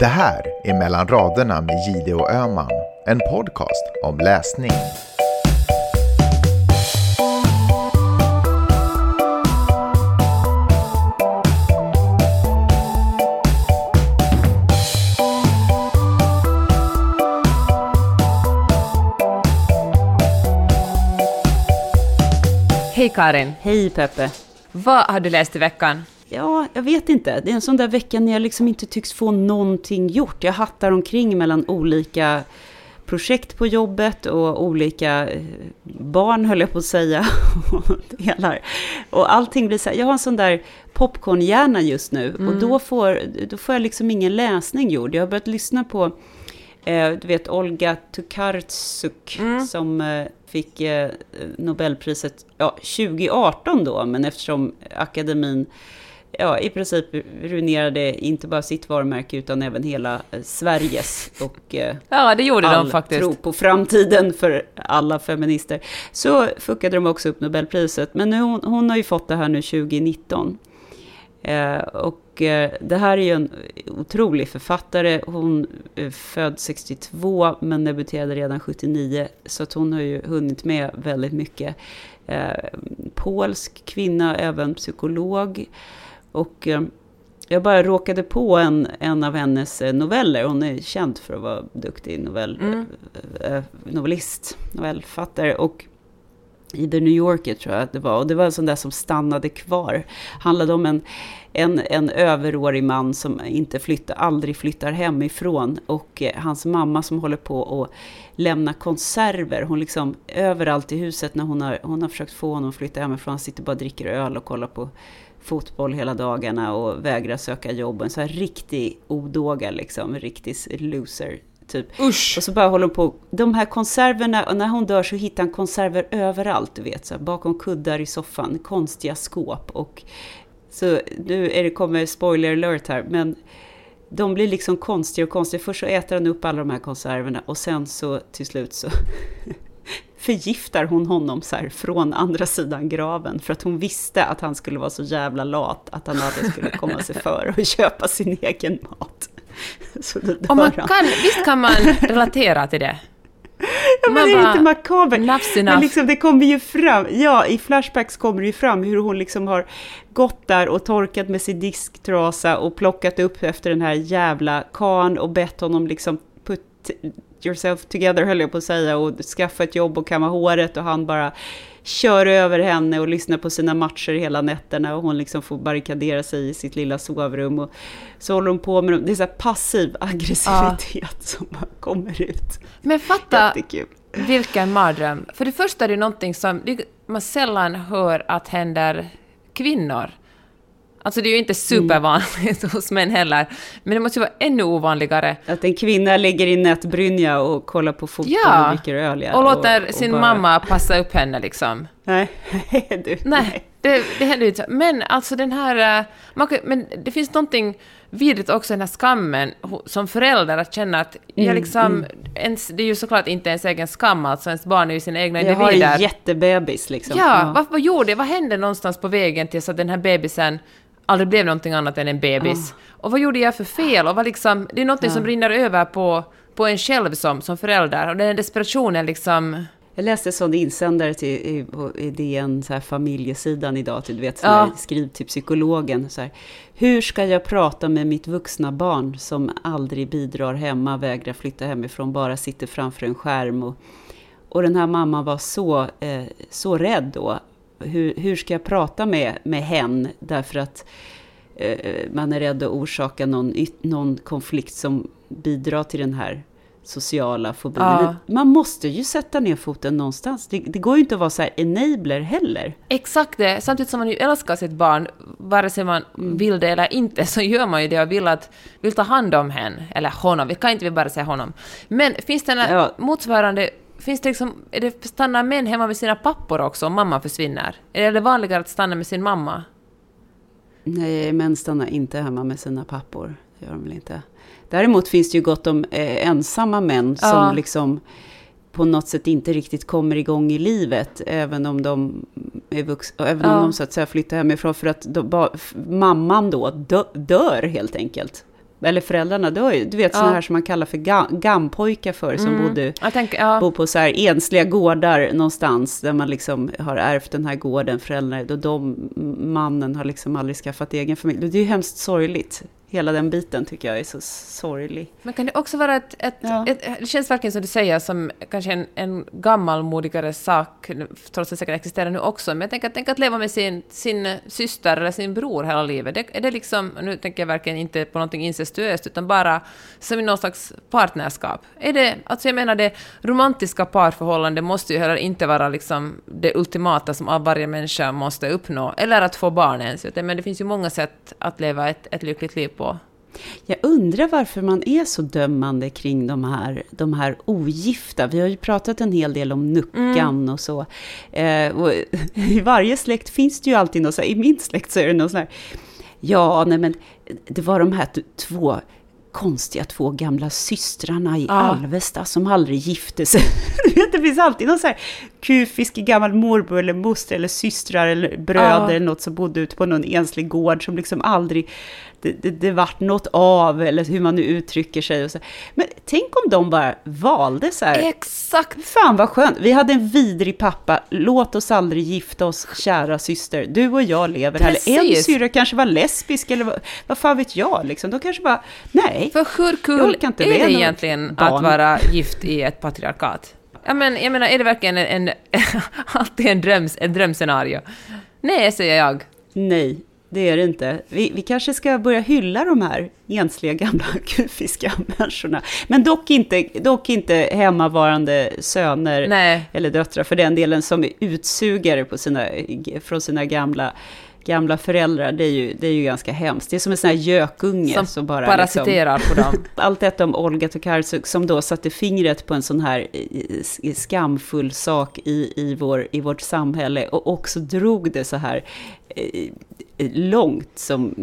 Det här är Mellan raderna med Gide och Öman, en podcast om läsning. Hej Karin! Hej Peppe! Vad har du läst i veckan? Ja, jag vet inte. Det är en sån där vecka när jag liksom inte tycks få någonting gjort. Jag hattar omkring mellan olika projekt på jobbet och olika eh, barn, höll jag på att säga. delar. Och allting blir så här, jag har en sån där popcornhjärna just nu. Mm. Och då får, då får jag liksom ingen läsning gjord. Jag har börjat lyssna på, du vet, Olga Tokarczuk, mm. som eh, fick eh, Nobelpriset ja, 2018 då, men eftersom akademin ja, i princip ruinerade inte bara sitt varumärke utan även hela eh, Sveriges och eh, ja, det gjorde all de faktiskt. tro på framtiden för alla feminister. Så fuckade de också upp Nobelpriset. Men nu, hon, hon har ju fått det här nu 2019. Eh, och eh, det här är ju en otrolig författare. Hon är född 62 men debuterade redan 79. Så att hon har ju hunnit med väldigt mycket. Eh, polsk kvinna, även psykolog. Och eh, jag bara råkade på en, en av hennes eh, noveller. Hon är känd för att vara duktig novell, mm. Eh, novellist, novellfattare. Och i The New Yorker tror jag att det var. Och det var en sån där som stannade kvar. Handlade om en, en, en överårig man som inte flyttar, aldrig flyttar hemifrån. Och eh, hans mamma som håller på att lämna konserver. Hon liksom överallt i huset när hon har, hon har försökt få honom att flytta hemifrån. Han sitter bara och dricker öl och kollar på fotboll hela dagarna och vägrar söka jobb. En sån här riktig odåga liksom, en riktig loser. Typ. Usch. Och så bara håller hon på. De här konserverna, och när hon dör så hittar han konserver överallt, du vet. Så här, bakom kuddar i soffan, konstiga skåp. Och så nu är det, kommer spoiler alert här, men de blir liksom konstiga och konstiga. Först så äter han upp alla de här konserverna och sen så till slut så förgiftar hon honom så här från andra sidan graven för att hon visste att han skulle vara så jävla lat att han aldrig skulle komma sig för och köpa sin egen mat. Och man kan, visst kan man relatera till det? Ja, men det är lite makabert. Men liksom, det kommer ju fram, ja, i Flashbacks kommer det ju fram hur hon liksom har gått där och torkat med sin disktrasa och plockat upp efter den här jävla kan och bett honom liksom put yourself together höll jag på att säga och skaffa ett jobb och kamma håret och han bara kör över henne och lyssnar på sina matcher hela nätterna och hon liksom får barrikadera sig i sitt lilla sovrum. Och så håller hon på med det är så passiv aggressivitet ja. som bara kommer ut. Men fatta Jättekul. vilken mardröm. För det första är det någonting som man sällan hör att händer kvinnor. Alltså det är ju inte supervanligt mm. hos män heller, men det måste ju vara ännu ovanligare. Att en kvinna ligger i nätbrynja och kollar på fotboll ja, och dricker öl. Ja, och låter och, sin bara... mamma passa upp henne liksom. Nej, du. Nej, det, det händer ju inte. Men alltså den här... eh, Man men det finns någonting vidrigt också i den här skammen som förälder att känna att jag Mm, liksom... Ens, det är ju såklart inte ens egen skam, alltså ens barn är ju sina egna Jag har individer. en jättebebis liksom. Ja, Vad, vad gjorde? Vad hände någonstans på vägen tills att den här bebisen aldrig blev någonting annat än en bebis? Och vad gjorde jag för fel? Och vad liksom, det är någonting som rinner över på, på en själv som, som förälder. Och den här desperationen liksom... Jag läste en sån insändare till, i, i DN, så här familjesidan idag, till, du vet, ja. skriv till psykologen. Så här, Hur ska jag prata med mitt vuxna barn som aldrig bidrar hemma, vägrar flytta hemifrån, bara sitter framför en skärm? Och, och den här mamman var så, eh, så rädd då. Hur, hur ska jag prata med, med hen? Därför att eh, man är rädd att orsaka någon, någon konflikt som bidrar till den här sociala fobin. Ja. Man måste ju sätta ner foten någonstans. Det, det går ju inte att vara så här enabler heller. Exakt det, samtidigt som man ju älskar sitt barn, vare sig man Mm. vill det eller inte, så gör man ju det och vill, att, vill ta hand om hen, eller honom, vi kan inte vi bara säga honom. Men finns det en Ja. motsvarande, finns det liksom, är det stannar män hemma med sina pappor också om mamman försvinner? Är det vanligare att stanna med sin mamma? Nej, män stannar inte hemma med sina pappor. Det gör de väl inte. Däremot finns det ju gott om eh, ensamma män Ja. som liksom på något sätt inte riktigt kommer igång i livet, även om de är vux- även Ja. om de så att säga flyttar hemifrån, för att då, ba, mamman då dö, dör helt enkelt. Eller föräldrarna dör ju. Du vet Ja. sådana här som man kallar för ga, gampojkar för, som Mm. bodde tänker, ja. bor på så här ensliga gårdar någonstans där man liksom har ärvt den här gården, föräldrar, då de, mannen har liksom aldrig skaffat egen familj. Det är ju hemskt sorgligt. Hela den biten tycker jag är så sorglig. Men kan det också vara ett, ett, Ja. ett... Det känns verkligen som du säger som kanske en, en gammalmodigare sak, trots att det säkert existerar nu också. Men jag tänker, tänk att leva med sin, sin syster eller sin bror hela livet. Det, är det liksom, nu tänker jag verkligen inte på någonting incestuöst, utan bara som någon slags partnerskap. Är det, alltså jag menar det romantiska parförhållandet måste ju heller inte vara liksom det ultimata som varje människa måste uppnå, eller att få barn ens. Men det finns ju många sätt att leva ett, ett lyckligt liv på. Jag undrar varför man är så dömande kring de här, de här ogifta. Vi har ju pratat en hel del om nuckan och så. Eh, och I varje släkt finns det ju alltid något så här, i min släkt så är det något sån här, ja, nej men det var de här två konstiga två gamla systrarna i Ja. Alvesta som aldrig gifte sig. Det finns alltid någon så här kufisk gammal morbror eller moster eller systrar eller bröder Ja. eller något som bodde ute på någon enslig gård som liksom aldrig det, det, det vart något av, eller hur man nu uttrycker sig. Och så. Men tänk om de bara valde så här, Exakt! fan vad skönt, vi hade en vidrig pappa, låt oss aldrig gifta oss, kära syster, du och jag lever här. En syrra kanske var lesbisk, eller vad, vad fan vet jag, liksom. de kanske bara, nej. För hur kul är det egentligen barn. att vara gift i ett patriarkat? Ja, men, jag menar, är det verkligen en, en, alltid en, dröms, en drömscenario? Nej, säger jag. Nej, det är det inte. Vi, vi kanske ska börja hylla de här ensliga gamla kufiska människorna. Men dock inte, dock inte hemmavarande söner Nej. eller döttrar för den delen som är utsugare på sina, från sina gamla, gamla föräldrar. Det är, ju, det är ju ganska hemskt. Det är som en sån här gökunge Som som bara... parasiterar på dem. Liksom, allt detta om Olga Tokarczuk som då satte fingret på en sån här skamfull sak i, i, vår, i vårt samhälle och också drog det så här eh, långt som,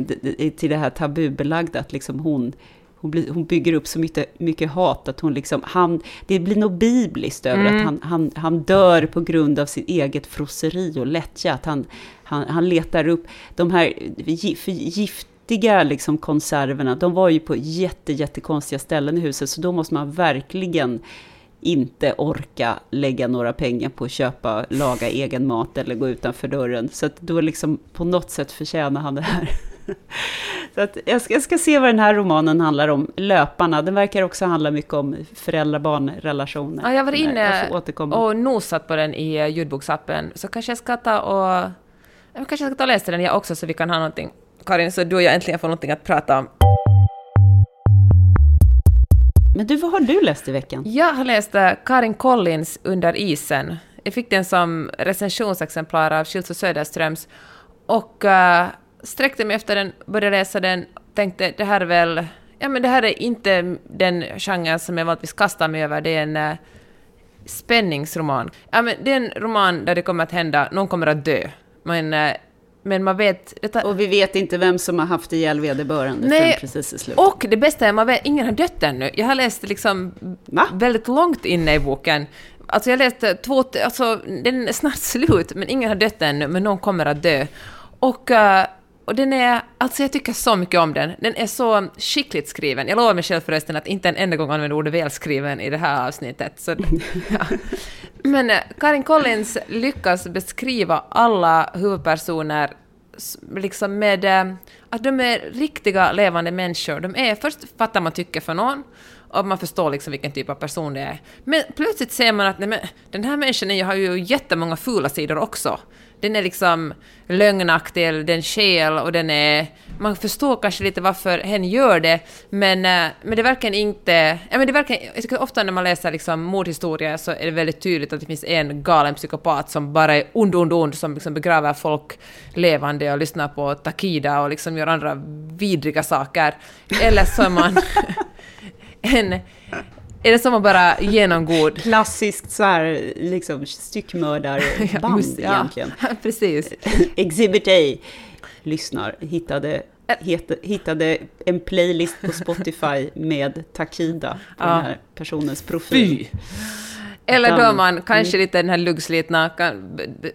till det här tabubelagda, att liksom hon, hon, blir, hon bygger upp så mycket, mycket hat att hon liksom, han, det blir något bibliskt över Mm. att han, han, han dör på grund av sitt eget frosseri och lättja, att han, han, han letar upp de här gi- för giftiga liksom konserverna, de var ju på jätte, jättekonstiga ställen i huset, så då måste man verkligen inte orka lägga några pengar på att köpa, laga egen mat eller gå utanför dörren. Så att då liksom på något sätt förtjänar han det här. Så att jag, ska, jag ska se vad den här romanen handlar om, Löparna. Den verkar också handla mycket om föräldrar-barn-relationer. Ja, jag var Jag inne återkomma. och nosat på den i ljudboksappen, så kanske jag ska ta och... Jag kanske ska ta och läsa den jag också, så vi kan ha någonting. Karin, så du och jag äntligen får någonting att prata om. Men du, vad har du läst i veckan? Jag har läst eh, Karin Collins Under isen. Jag fick den som recensionsexemplar av Schultz och Söderströms och uh, sträckte mig efter den, började läsa den, tänkte det här är väl... Ja men det här är inte den genren som jag vanligtvis kastar mig över, det är en... uh, spänningsroman. Ja, men det är en roman där det kommer att hända, någon kommer att dö. Men, uh, men man vet... Detta, Och vi vet inte vem som har haft ihjäl vederbörande Nej, precis i slutet. och det bästa är, man vet, ingen har dött ännu. Jag har läst liksom Va? väldigt långt inne i boken. Alltså jag läste två, alltså den är snart slut, men ingen har dött ännu, men någon kommer att dö. Och, eh, och den är, alltså jag tycker så mycket om den. Den är så skickligt skriven. Jag lovar mig själv förresten att inte en enda gång använda ordet välskriven i det här avsnittet. Så, ja. Men eh, Karin Collins lyckas beskriva alla huvudpersoner liksom med eh, att de är riktiga levande människor. De är, först fattar man tycke för någon och man förstår liksom vilken typ av person det är. Men plötsligt ser man att nej, men, den här människan har ju jättemånga fula sidor också. Den är liksom lögnaktig, den skäl och den är... Man förstår kanske lite varför hen gör det, men, eh, men det verkar inte... Ja, men det verkar, jag tycker ofta när man läser liksom mordhistorier så är det väldigt tydligt att det finns en galen psykopat som bara är ond, ond, ond, som liksom begraver folk levande och lyssnar på Takida och liksom gör andra vidriga saker. Eller så är man en... Är det som att bara genomgod... Klassiskt så här, liksom styckmördarband just- ja, egentligen. precis. Exhibit A lyssnar, hittade, het, hittade en playlist på Spotify med Takida på Ja. den här personens profil. Fy! Eller då man kanske lite den här luggslitna,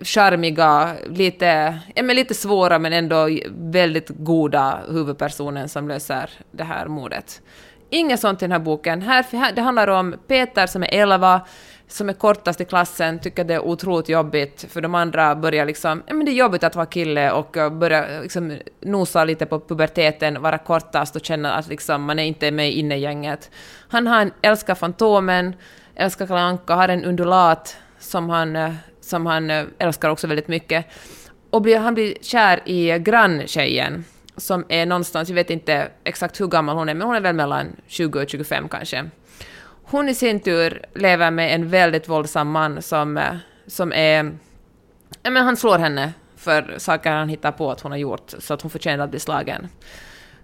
charmiga, lite, ja, men lite svåra men ändå väldigt goda huvudpersonen som löser det här mordet. Inget sånt i den här boken. Här, det handlar om Peter som är 11, som är kortast i klassen, tycker det är otroligt jobbigt, för de andra börjar liksom, ja men det är jobbigt att vara kille och eh, börja eh, liksom nosa lite på puberteten, vara kortast och känna att liksom man är inte med inne i gänget. Han har en, älskar Fantomen, älskar Kalle Anka, har en undulat som han, eh, som han älskar också väldigt mycket. Och blir, han blir kär i granntjejen, som är någonstans, jag vet inte exakt hur gammal hon är, men hon är väl mellan 20 och 25 kanske. Hon i sin tur lever med en väldigt våldsam man som, eh, som är... Ja, men han slår henne för saker han hittar på att hon har gjort, så att hon förtjänar att bli slagen.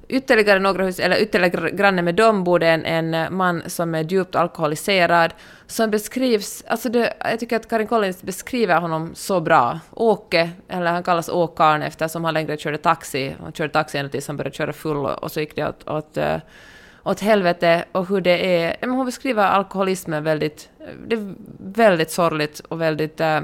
Ytterligare några hus, eller ytterligare granne med dem bodde en, en man som är djupt alkoholiserad, som beskrivs, alltså det, jag tycker att Karin Collins beskriver honom så bra. Åke, eller han kallas Åkarn eftersom han längre körde taxi, han körde taxi ända tills han började köra full och, så gick det åt, åt, eh, åt helvete och hur det är, men hon beskriver alkoholismen väldigt, det är väldigt sorgligt och väldigt eh,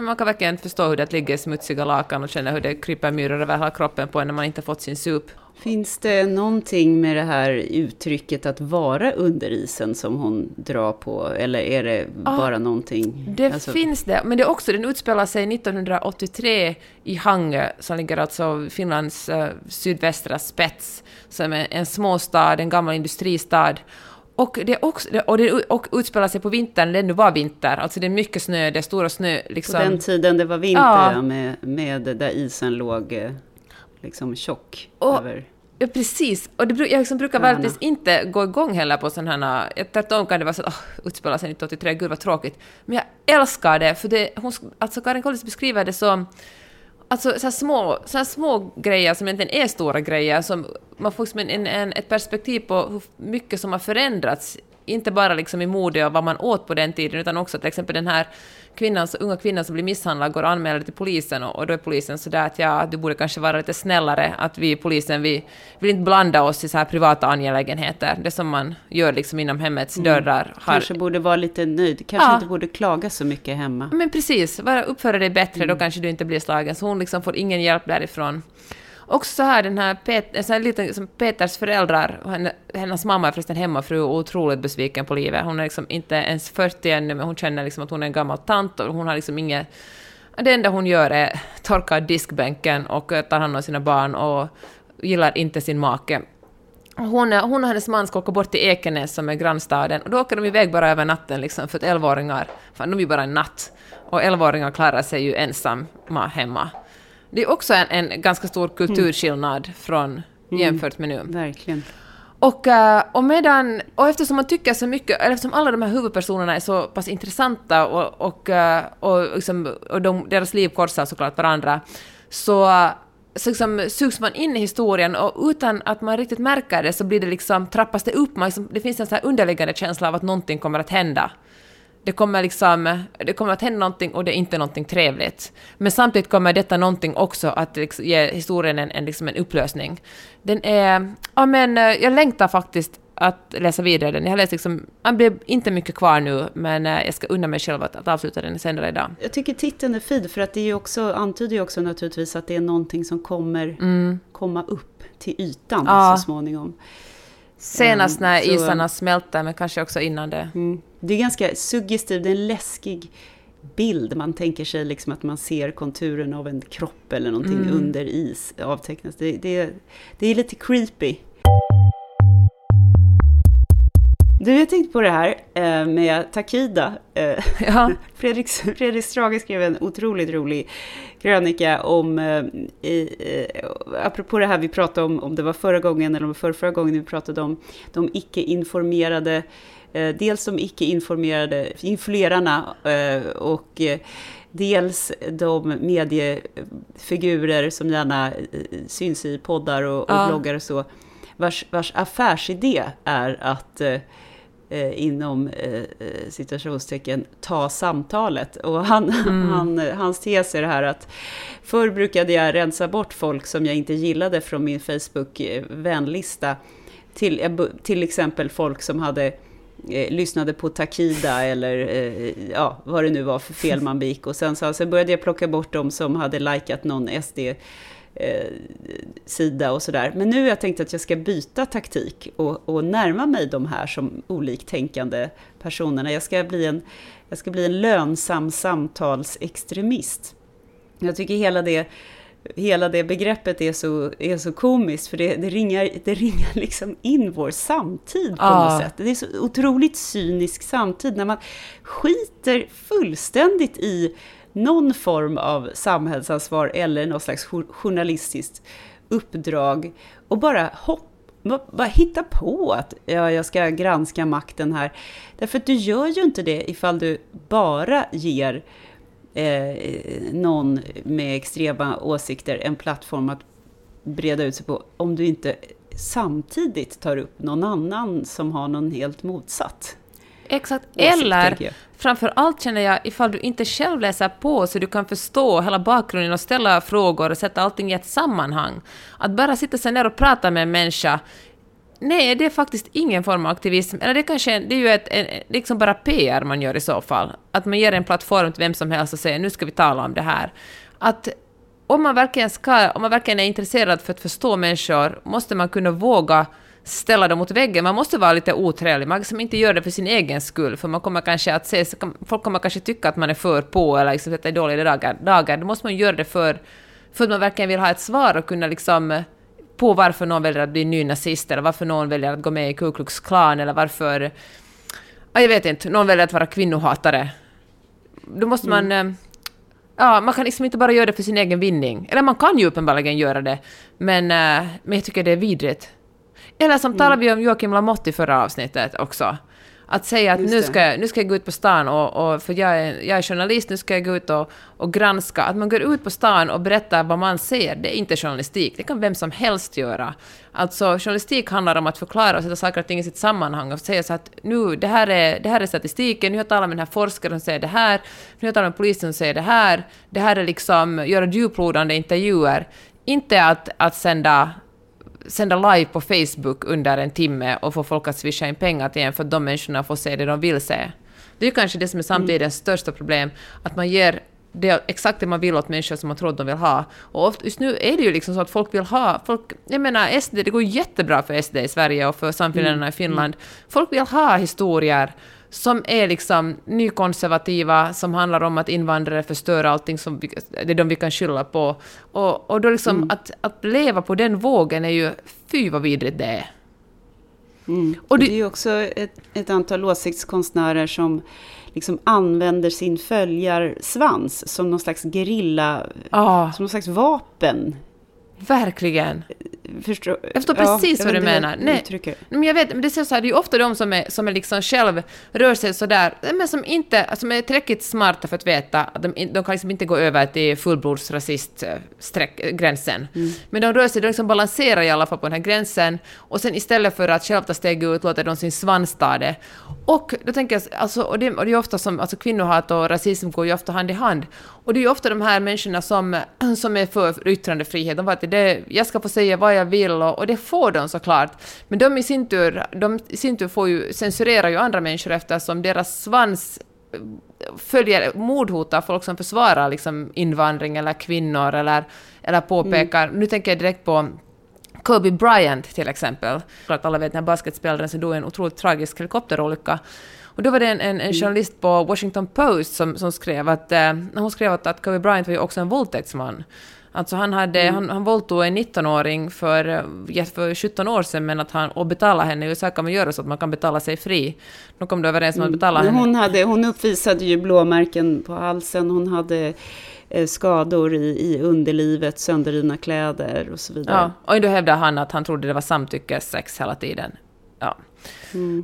man kan verkligen förstå hur det ligger i smutsiga lakan och känna hur det kryper myror över hela kroppen på en när man inte fått sin sup. Finns det någonting med det här uttrycket att vara under isen som hon drar på? Eller är det bara någonting... Det alltså- finns det, men det är också, den utspelar sig 1983 i Hangö, som ligger alltså Finlands eh, sydvästra spets, som är en småstad, en gammal industristad. Och det, också, och det och utspelar sig på vintern, det nu var vinter, alltså det är mycket snö, det är stora snö På liksom. den tiden det var vinter, Ja. ja. med, med där isen låg eh, liksom tjock Och- över... Ja, precis. Och det, jag liksom brukar Stjärna. faktiskt inte gå igång heller på sådana här... Tvärtom kan det vara så att oh, utspela sig 1983, gud vad tråkigt. Men jag älskar det, för det, hon, alltså Karin Collins beskriver det som... Alltså så små, så små grejer som egentligen är stora grejer, som man får liksom en, en, en, ett perspektiv på hur mycket som har förändrats. Inte bara liksom i mode och vad man åt på den tiden, utan också till exempel den här kvinnan, så, unga kvinnan som blir misshandlad går och anmäler till polisen och, och då är polisen sådär att ja, du borde kanske vara lite snällare, att vi polisen, vi vill inte blanda oss i så här privata angelägenheter. Det som man gör liksom inom hemmets dörrar. Har, Kanske borde vara lite nöjd, kanske Ja. inte borde klaga så mycket hemma. men precis, bara uppföra dig bättre, då kanske du inte blir slagen. Så hon liksom får ingen hjälp därifrån. Också så här, den här, Pet, så här liten, som Peters föräldrar, henne, hennes mamma är förresten hemmafru och otroligt besviken på livet. Hon är liksom inte ens 40 ännu, men hon känner liksom att hon är en gammal tant och hon har liksom inget... Det enda hon gör är torka diskbänken och tar hand om sina barn och gillar inte sin make. Hon, är- hon och hennes man ska åka bort till Ekenäs som är grannstaden och då åker de iväg bara över natten liksom för att 11-åringar, fan de är ju bara en natt, och 11-åringar klarar sig ju ensamma hemma. Det är också en, en ganska stor kulturskillnad från jämfört med nu. Verkligen. Och, eh, och, medan, och eftersom man tycker så mycket, eller eftersom alla de här huvudpersonerna är så pass intressanta och, och, eh, och, liksom, och de, deras liv korsar såklart varandra, så, så liksom sugs man in i historien och utan att man riktigt märker det så blir det liksom, trappas det upp, man liksom, det finns en sån här underliggande känsla av att någonting kommer att hända. Det kommer, liksom, det kommer att hända någonting och det är inte någonting trevligt. Men samtidigt kommer detta någonting också att liksom ge historien en, en, liksom en upplösning. Den är... Ja, men eh, jag längtar faktiskt att läsa vidare den. Jag har läst liksom, det blir inte mycket kvar nu, men eh, jag ska unna mig själv att, att avsluta den senare idag. Jag tycker titeln är fin, för att det är också, antyder ju också naturligtvis att det är någonting som kommer mm. komma upp till ytan ja. så småningom. Senast när um, isarna smälter, men kanske också innan det. Mm. Det är ganska suggestivt, det är en läskig bild. Man tänker sig liksom att man ser konturen av en kropp eller någonting mm. under is avtecknas. Det, det, det är lite creepy. Du, jag tänkte på det här eh, med Takida. Eh, ja. Fredrik, Fredrik Strage skrev en otroligt rolig krönika om, eh, i, apropå det här vi pratade om, om det var förra gången eller om förra, förra gången vi pratade om de icke-informerade, dels de icke-informerade influerarna och dels de mediefigurer som gärna syns i poddar och, och ja. bloggar och så, vars, vars affärsidé är att eh, inom eh, citationstecken eh, ta samtalet. Och han, mm. han, hans tes är det här att förr brukade jag rensa bort folk som jag inte gillade från min Facebook-vänlista. Till, till exempel folk som hade eh, lyssnade på Takida eller eh, ja, vad det nu var för fel man begick. Och sen, så, sen började jag plocka bort de som hade likat någon SD eh, sida och sådär. Men nu har jag tänkt att jag ska byta taktik och, och närma mig de här som oliktänkande personerna. Jag ska bli en, jag ska bli en lönsam samtalsextremist. Jag tycker hela det hela det begreppet är så, är så komiskt, för det, det, ringar, det ringar liksom in vår samtid på ah. något sätt. Det är så otroligt cynisk samtid, när man skiter fullständigt i någon form av samhällsansvar eller något slags journalistiskt uppdrag och bara hoppa bara hitta på att ja, jag ska granska makten här. Därför att du gör ju inte det ifall du bara ger eh, någon med extrema åsikter en plattform att breda ut sig på, om du inte samtidigt tar upp någon annan som har någon helt motsatt. Exakt. Eller, framför allt känner jag, ifall du inte själv läser på så du kan förstå hela bakgrunden och ställa frågor och sätta allting i ett sammanhang. Att bara sitta sig ner och prata med en människa Nej, det är faktiskt ingen form av aktivism. Eller det kanske det är ju ett, en, liksom bara PR man gör i så fall. Att man ger en plattform till vem som helst och säger nu ska vi tala om det här. Att om man verkligen, ska, om man verkligen är intresserad för att förstå människor måste man kunna våga ställa dem mot väggen. Man måste vara lite otrevlig. Man liksom inte gör det för sin egen skull, för man kommer kanske att se, folk kommer kanske tycka att man är för på eller liksom att det är dåliga dagar. dagar. Då måste man göra det för, för att man verkligen vill ha ett svar och kunna liksom på varför någon väljer att bli nynazist eller varför någon väljer att gå med i Ku Klux Klan eller varför... jag vet inte, någon väljer att vara kvinnohatare. Då måste mm. man... Eh, ja, man kan liksom inte bara göra det för sin egen vinning. Eller man kan ju uppenbarligen göra det, men, eh, men jag tycker det är vidrigt. Eller som mm. talade vi om Joakim Lamotte i förra avsnittet också. Att säga att nu ska, jag, nu ska jag gå ut på stan och, och för jag är, jag är journalist, nu ska jag gå ut och, och granska. Att man går ut på stan och berättar vad man ser, det är inte journalistik. Det kan vem som helst göra. Alltså journalistik handlar om att förklara och sätta saker och ting i sitt sammanhang och säga så att nu, det här är, det här är statistiken, nu har jag talat med den här forskaren som säger det här, nu har jag talat med polisen som säger det här, det här är liksom göra djuplodande intervjuer. Inte att, att sända sända live på Facebook under en timme och få folk att swisha in pengar till en för att de människorna får se det de vill se. Det är kanske det som är samtidens mm. största problem, att man ger det, exakt det man vill åt människor som man tror att de vill ha. Och ofta, just nu är det ju liksom så att folk vill ha... Folk, jag menar, SD, det går jättebra för SD i Sverige och för samfinländarna mm. i Finland. Folk vill ha historier som är liksom nykonservativa, som handlar om att invandrare förstör allting som vi, det är de vi kan skylla på. Och, och då liksom mm. att, att leva på den vågen är ju, fy vad vidrigt det är. Mm. Och det, det är ju också ett, ett antal åsiktskonstnärer som liksom använder sin följarsvans som någon slags gerilla, ah. som någon slags vapen. Verkligen. Förstår, Jag förstår precis vad du menar. Nej, men jag vet, men det är så här, det är ju ofta de som är, som är liksom själv rör sig sådär, men som inte, som är tillräckligt smarta för att veta att de, de kan liksom inte gå över till fullblodsrasist-gränsen. Men de rör sig, de liksom balanserar i alla fall på den här gränsen, och sen istället för att själv ta steg ut låter de sin svans ta det. Och då tänker jag, alltså, och det, och det är ofta som, alltså kvinnohat och rasism går ju ofta hand i hand. Och det är ju ofta de här människorna som, som är för yttrandefrihet, de var att det, jag ska få säga vad jag vill, och, och det får de såklart. Men de i sin tur, de i sin tur får ju, censurerar ju andra människor eftersom deras svans eh, följer, mordhotar folk som försvarar liksom invandring eller kvinnor eller, eller påpekar, nu tänker jag direkt på Kobe Bryant till exempel. Klart alla vet den här basketspelaren som dog i en otroligt tragisk helikopterolycka. Och då var det en, en, en journalist på Washington Post som, som skrev att, eh, hon skrev att, att Kobe Bryant var ju också en våldtäktsman. Alltså han, hade, han, han våldtog en 19-åring för, för 17 år sedan men att han, och betalade henne, i USA kan man göra så att man kan betala sig fri. De kom då överens om att betala Men henne. hon, hade, hon uppvisade ju blåmärken på halsen, hon hade eh, skador i, i underlivet, sönderrivna kläder och så vidare. Ja, och då hävdar han att han trodde det var samtyckessex hela tiden. Ja.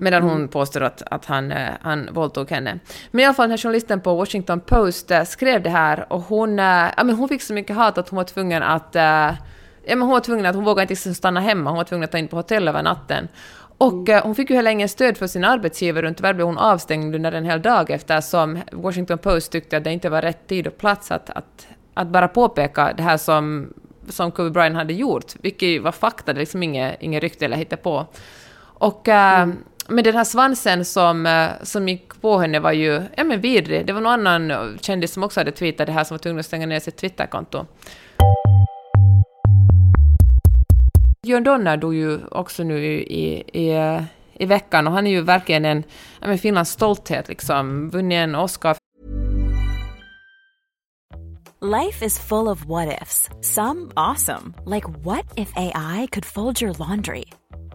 Medan hon påstår att, att han, eh, han våldtog henne. Men i alla fall den här journalisten på Washington Post eh, skrev det här och hon, eh, ja, men hon fick så mycket hat att hon var tvungen att... Ja, men hon var tvungen att, hon vågade inte liksom stanna hemma, hon var tvungen att ta in på hotell över natten. Och eh, hon fick ju heller ingen stöd för sin arbetsgivare och tyvärr blev hon avstängd under en hel dag eftersom Washington Post tyckte att det inte var rätt tid och plats att, att, att bara påpeka det här som, som Kobe Bryant hade gjort, vilket var fakta, det är liksom inget, inget rykte eller hittepå. Och äh, men den här svansen som, eh, som gick på henne var ju ja, men vidrig. Det var någon annan kändis som också hade tweetat det här som var tvungen att stänga ner sitt Twitterkonto. Björn Donner dog ju också nu i, i, i veckan och han är ju verkligen en ja, men Finlands stolthet, liksom. Vunnit en Oscar Life is full of what ifs. Some awesome, like what if AI could fold your laundry?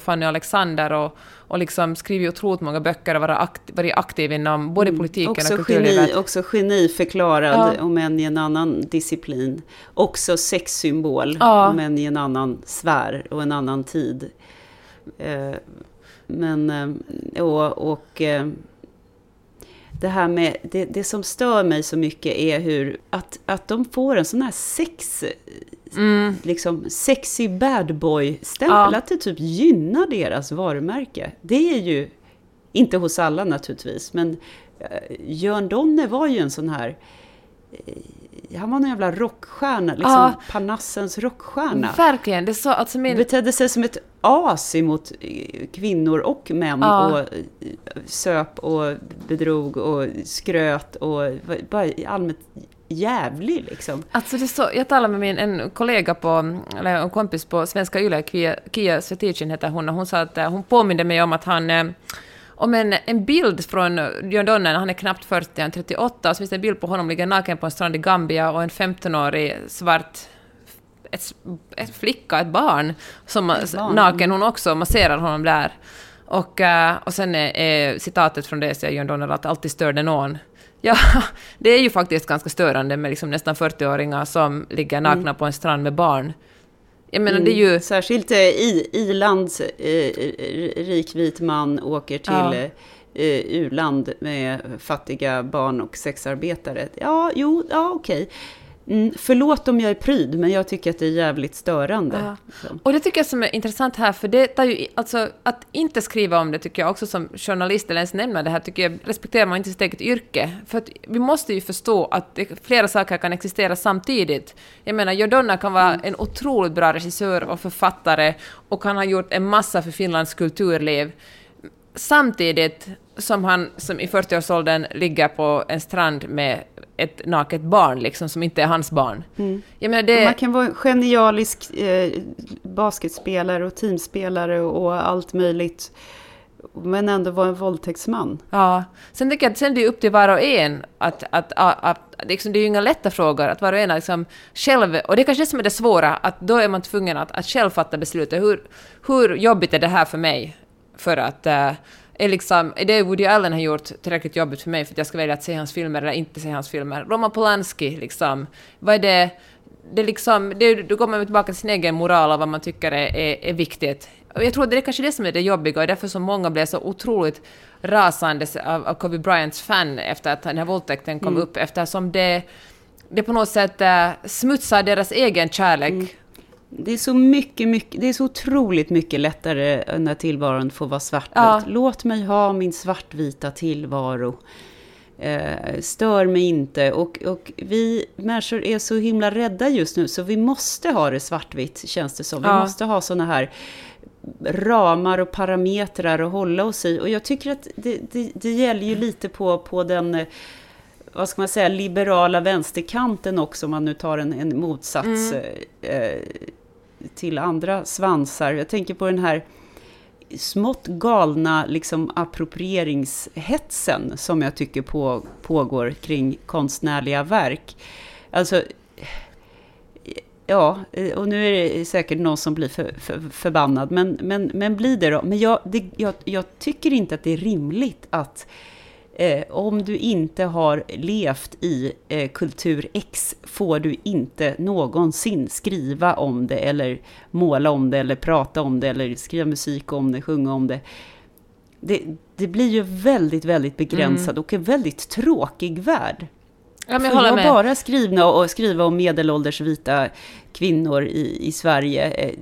Fanny Alexander och, och liksom skrivit otroligt många böcker och varit aktiv, varit aktiv inom både politiken Också och kulturlivet. geni, också geniförklarad, Ja. om än i en annan disciplin. Också sexsymbol, Ja. om än i en annan sfär och en annan tid. Eh, Men, eh, och, och eh, det här med, det, det som stör mig så mycket är hur, att, att de får en sån här sex, liksom sexy bad boy-stämpel, Mm. Att det typ gynnar deras varumärke. Det är ju, inte hos alla naturligtvis, men eh, Jörn Donner var ju en sån här, eh, han var en jävla rockstjärna, liksom Ja. Parnassens rockstjärna. Verkligen, det så, alltså min... Betedde sig som ett as emot eh, kvinnor och män Ja. och söp och bedrog och skröt och var bara allmänt jävlig liksom. Alltså det så, jag talade med min, en kollega på, eller en kompis på Svenska Yle, Kia, Kia Sveticin heter hon, och hon sa att eh, hon påminde mig om att han eh, om en, en bild från Björn Donner, när han är knappt 40, han är 38, och så finns det en bild på honom ligger naken på en strand i Gambia och en 15-årig svart ett, ett flicka, ett barn, som barn. naken hon också, masserar honom där. Och, eh, och sen är, är citatet från det, säger John Donald, att alltid störde någon. Ja, det är ju faktiskt ganska störande med liksom nästan 40-åringar som ligger nakna Mm. på en strand med barn. Jag menar, det är ju... Särskilt eh, i, i-lands eh, rik vit man åker till Ja. eh, eh, u-land med fattiga barn och sexarbetare. Ja, jo, ja okej. Mm, förlåt om jag är pryd, men jag tycker att det är jävligt störande. Ja. Och det tycker jag som är intressant här, för det tar ju, alltså att inte skriva om det tycker jag också som journalist eller ens nämna det här tycker jag respekterar man inte sitt eget yrke. För att vi måste ju förstå att det, flera saker kan existera samtidigt. Jag menar, Jodonna kan vara en otroligt bra regissör och författare och han har gjort en massa för Finlands kulturliv. Samtidigt som han som i 40-årsåldern ligger på en strand med ett naket barn liksom, som inte är hans barn. Jag menar, det... Man kan vara en genialisk eh, basketspelare och teamspelare och allt möjligt. Men ändå vara en våldtäktsman. Ja, sen tycker jag sen är det ju upp till var och en att, att, att, att liksom, det är ju inga lätta frågor, att var och en är liksom själv, och det är kanske det som är det svåra, att då är man tvungen att, att själv fatta beslutet. Hur, hur jobbigt är det här för mig? För att, äh, är, liksom, är det Woody Allen har gjort tillräckligt jobbigt för mig för att jag ska välja att se hans filmer eller inte se hans filmer? Roman Polanski, liksom, vad är det? Det liksom, det, då går man tillbaka till sin egen moral och vad man tycker är, är, är viktigt. Och jag tror att det är kanske det som är det jobbiga och därför som många blev så otroligt rasande av, av Kobe Bryants fan efter att den här våldtäkten kom upp eftersom det, det på något sätt äh, smutsar deras egen kärlek. Det är så mycket, mycket, det är så otroligt mycket lättare när tillvaron får vara svartvit. Ja. Låt mig ha min svartvita tillvaro. Eh, stör mig inte. Och, och vi människor är så himla rädda just nu, så vi måste ha det svartvitt, känns det som. Vi Ja. måste ha såna här ramar och parametrar att hålla oss i. Och jag tycker att det, det, det gäller ju lite på, på den eh, vad ska man säga, liberala vänsterkanten också, om man nu tar en, en motsats eh, till andra svansar. Jag tänker på den här smått galna liksom, approprieringshetsen som jag tycker på, pågår kring konstnärliga verk. Alltså, ja, och nu är det säkert någon som blir för, för, förbannad, men, men, men blir det då. Men jag, det, jag, jag tycker inte att det är rimligt att Eh, om du inte har levt i eh, kultur X får du inte någonsin skriva om det eller måla om det eller prata om det eller skriva musik om det, sjunga om det. Det, det blir ju väldigt, väldigt begränsad och en väldigt tråkig värld. Ja, men jag jag bara skriva, och skriva om medelålders vita kvinnor i, i Sverige? Eh,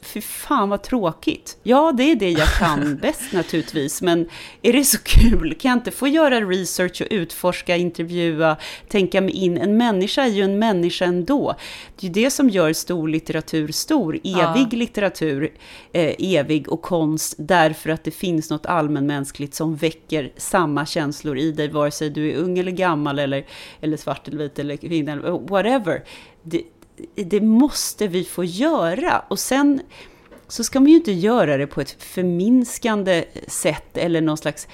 Fy fan vad tråkigt. Ja, det är det jag kan bäst naturligtvis, men är det så kul? Kan jag inte få göra research och utforska, intervjua, tänka mig in? En människa är ju en människa ändå. Det är ju det som gör stor litteratur stor, evig litteratur, eh, evig och konst, därför att det finns något allmänmänskligt som väcker samma känslor i dig, vare sig du är ung eller gammal, eller, eller svart eller vit eller kvinna, whatever. Det, det måste vi få göra. Och sen så ska man ju inte göra det på ett förminskande sätt eller någon slags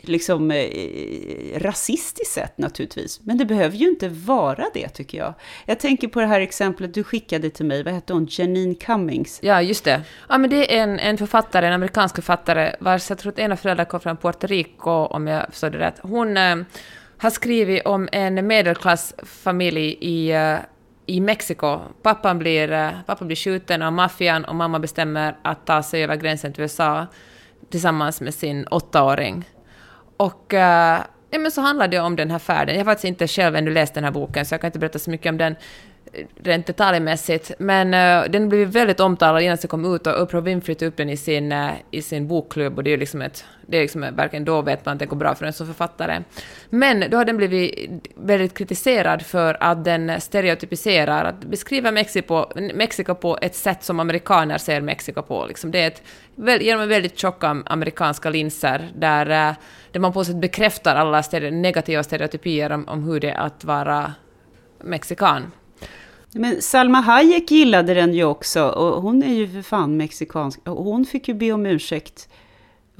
liksom eh, rasistiskt sätt naturligtvis. Men det behöver ju inte vara det tycker jag. Jag tänker på det här exemplet du skickade till mig, vad hette hon, Janine Cummings? Ja, just det. Ja, men det är en, en författare, en amerikansk författare, vars jag tror att ena föräldrar kom från Puerto Rico, om jag förstår det rätt. Hon eh, har skrivit om en medelklassfamilj i, eh, i Mexiko. Pappan blir, eh, pappa blir skjuten av maffian och mamma bestämmer att ta sig över gränsen till USA tillsammans med sin åttaåring. Och eh, ja, men så handlar det om den här färden. Jag har faktiskt inte själv ännu läst den här boken, så jag kan inte berätta så mycket om den rent detaljmässigt. Men uh, den blev väldigt omtalad innan den kom ut och Oprah Winfrey tog upp den i sin, uh, i sin bokklubb och det är ju liksom ett... Det är liksom verkligen då vet man att det går bra för en som författare. Men då har den blivit väldigt kritiserad för att den stereotypiserar, att beskriva Mexiko, Mexiko på ett sätt som amerikaner ser Mexiko på. Liksom det är ett, väl, genom väldigt tjocka amerikanska linser där, uh, där man på sätt bekräftar alla stereo, negativa stereotypier om, om hur det är att vara mexikan. Men Salma Hayek gillade den ju också, och hon är ju för fan mexikansk. Och hon fick ju be om ursäkt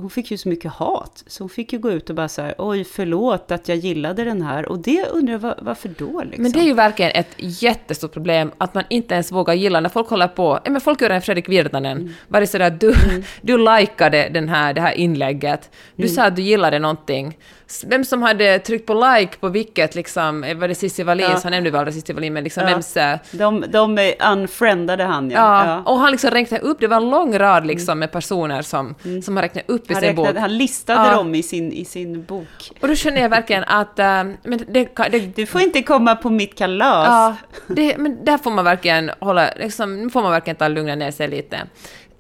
hon fick ju så mycket hat, så hon fick ju gå ut och bara så här, oj förlåt att jag gillade den här, och det undrar jag var, varför då liksom? Men det är ju verkligen ett jättestort problem att man inte ens vågar gilla när folk håller på, ja men folk gör en Fredrik Virtanen, mm. var det sådär du, mm. du likade den här, det här inlägget, du mm. sa att du gillade någonting, vem som hade tryckt på like på vilket, liksom, eh, var det Cissi Wallin, ja. han nämnde väl Cissi Wallin, men liksom ja. vems... De, de unfriendade han, ja. ja. ja. Och han liksom räknade upp, det var en lång rad liksom med personer som, mm. som har räknat upp i han sin räknade, bok. Han listade dem i sin, i sin bok. Och då känner jag verkligen att... Äh, men det, det, du får inte komma på mitt kalas. Ja, det, men där får man verkligen hålla, liksom, nu får man verkligen ta lugna ner sig lite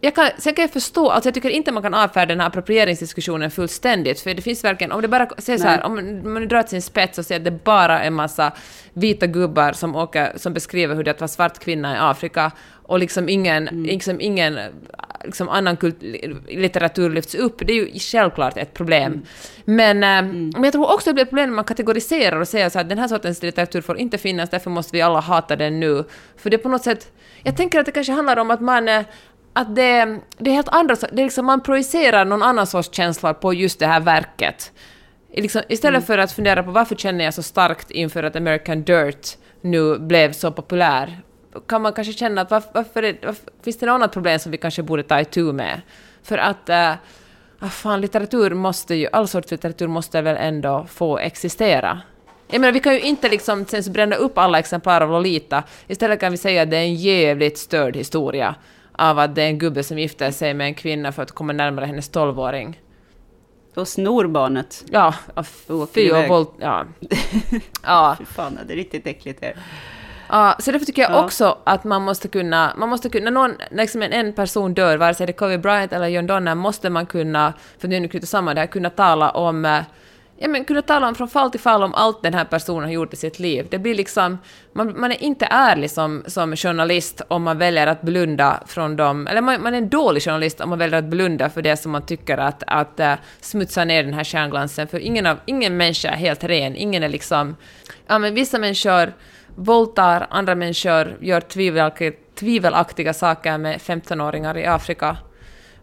jag kan, sen kan jag förstå, alltså jag tycker inte man kan avfärda den här approprieringsdiskussionen fullständigt, för det finns verkligen, om det bara, säger så här, om man drar till sin spets och säger att det bara är en massa vita gubbar som, åker, som beskriver hur det är att vara svart kvinna i Afrika, och liksom ingen, mm. liksom ingen liksom annan litteratur lyfts upp, det är ju självklart ett problem. Mm. Men, eh, mm. men jag tror också det blir ett problem när man kategoriserar och säger så att den här sortens litteratur får inte finnas, därför måste vi alla hata den nu. För det är på något sätt, jag tänker att det kanske handlar om att man eh, att det, det är helt andra... Det är liksom, man projicerar någon annan sorts känslor på just det här verket. Liksom, istället mm. för att fundera på varför känner jag så starkt inför att American Dirt nu blev så populär, kan man kanske känna att varför, varför, varför finns det något annat problem som vi kanske borde ta itu med? För att... Äh, fan, litteratur måste ju... All sorts litteratur måste väl ändå få existera? Jag menar, vi kan ju inte liksom sen bränna upp alla exemplar av Lolita. Istället kan vi säga att det är en jävligt störd historia av att det är en gubbe som gifter sig med en kvinna för att komma närmare hennes tolvåring. Och snor barnet. Ja, fy och våld... Ja. ja. Fy fan, det är riktigt äckligt. Här. Ja, så därför tycker jag ja. också att man måste kunna, man måste kunna, när någon, liksom en person dör, vare sig det är Kobe Bryant eller John Donner, måste man kunna, för nu knyter samman det här, kunna tala om eh, ja, men kunna tala om från fall till fall om allt den här personen har gjort i sitt liv. Det blir liksom, man, man är inte ärlig som, som journalist om man väljer att blunda från dem, eller man, man, är en dålig journalist om man väljer att blunda för det som man tycker att, att eh, uh, smutsa ner den här stjärnglansen, för ingen, av, ingen människa är helt ren, ingen är liksom, ja men vissa människor våldtar, andra människor gör tvivelaktiga, tvivelaktiga saker med 15-åringar i Afrika.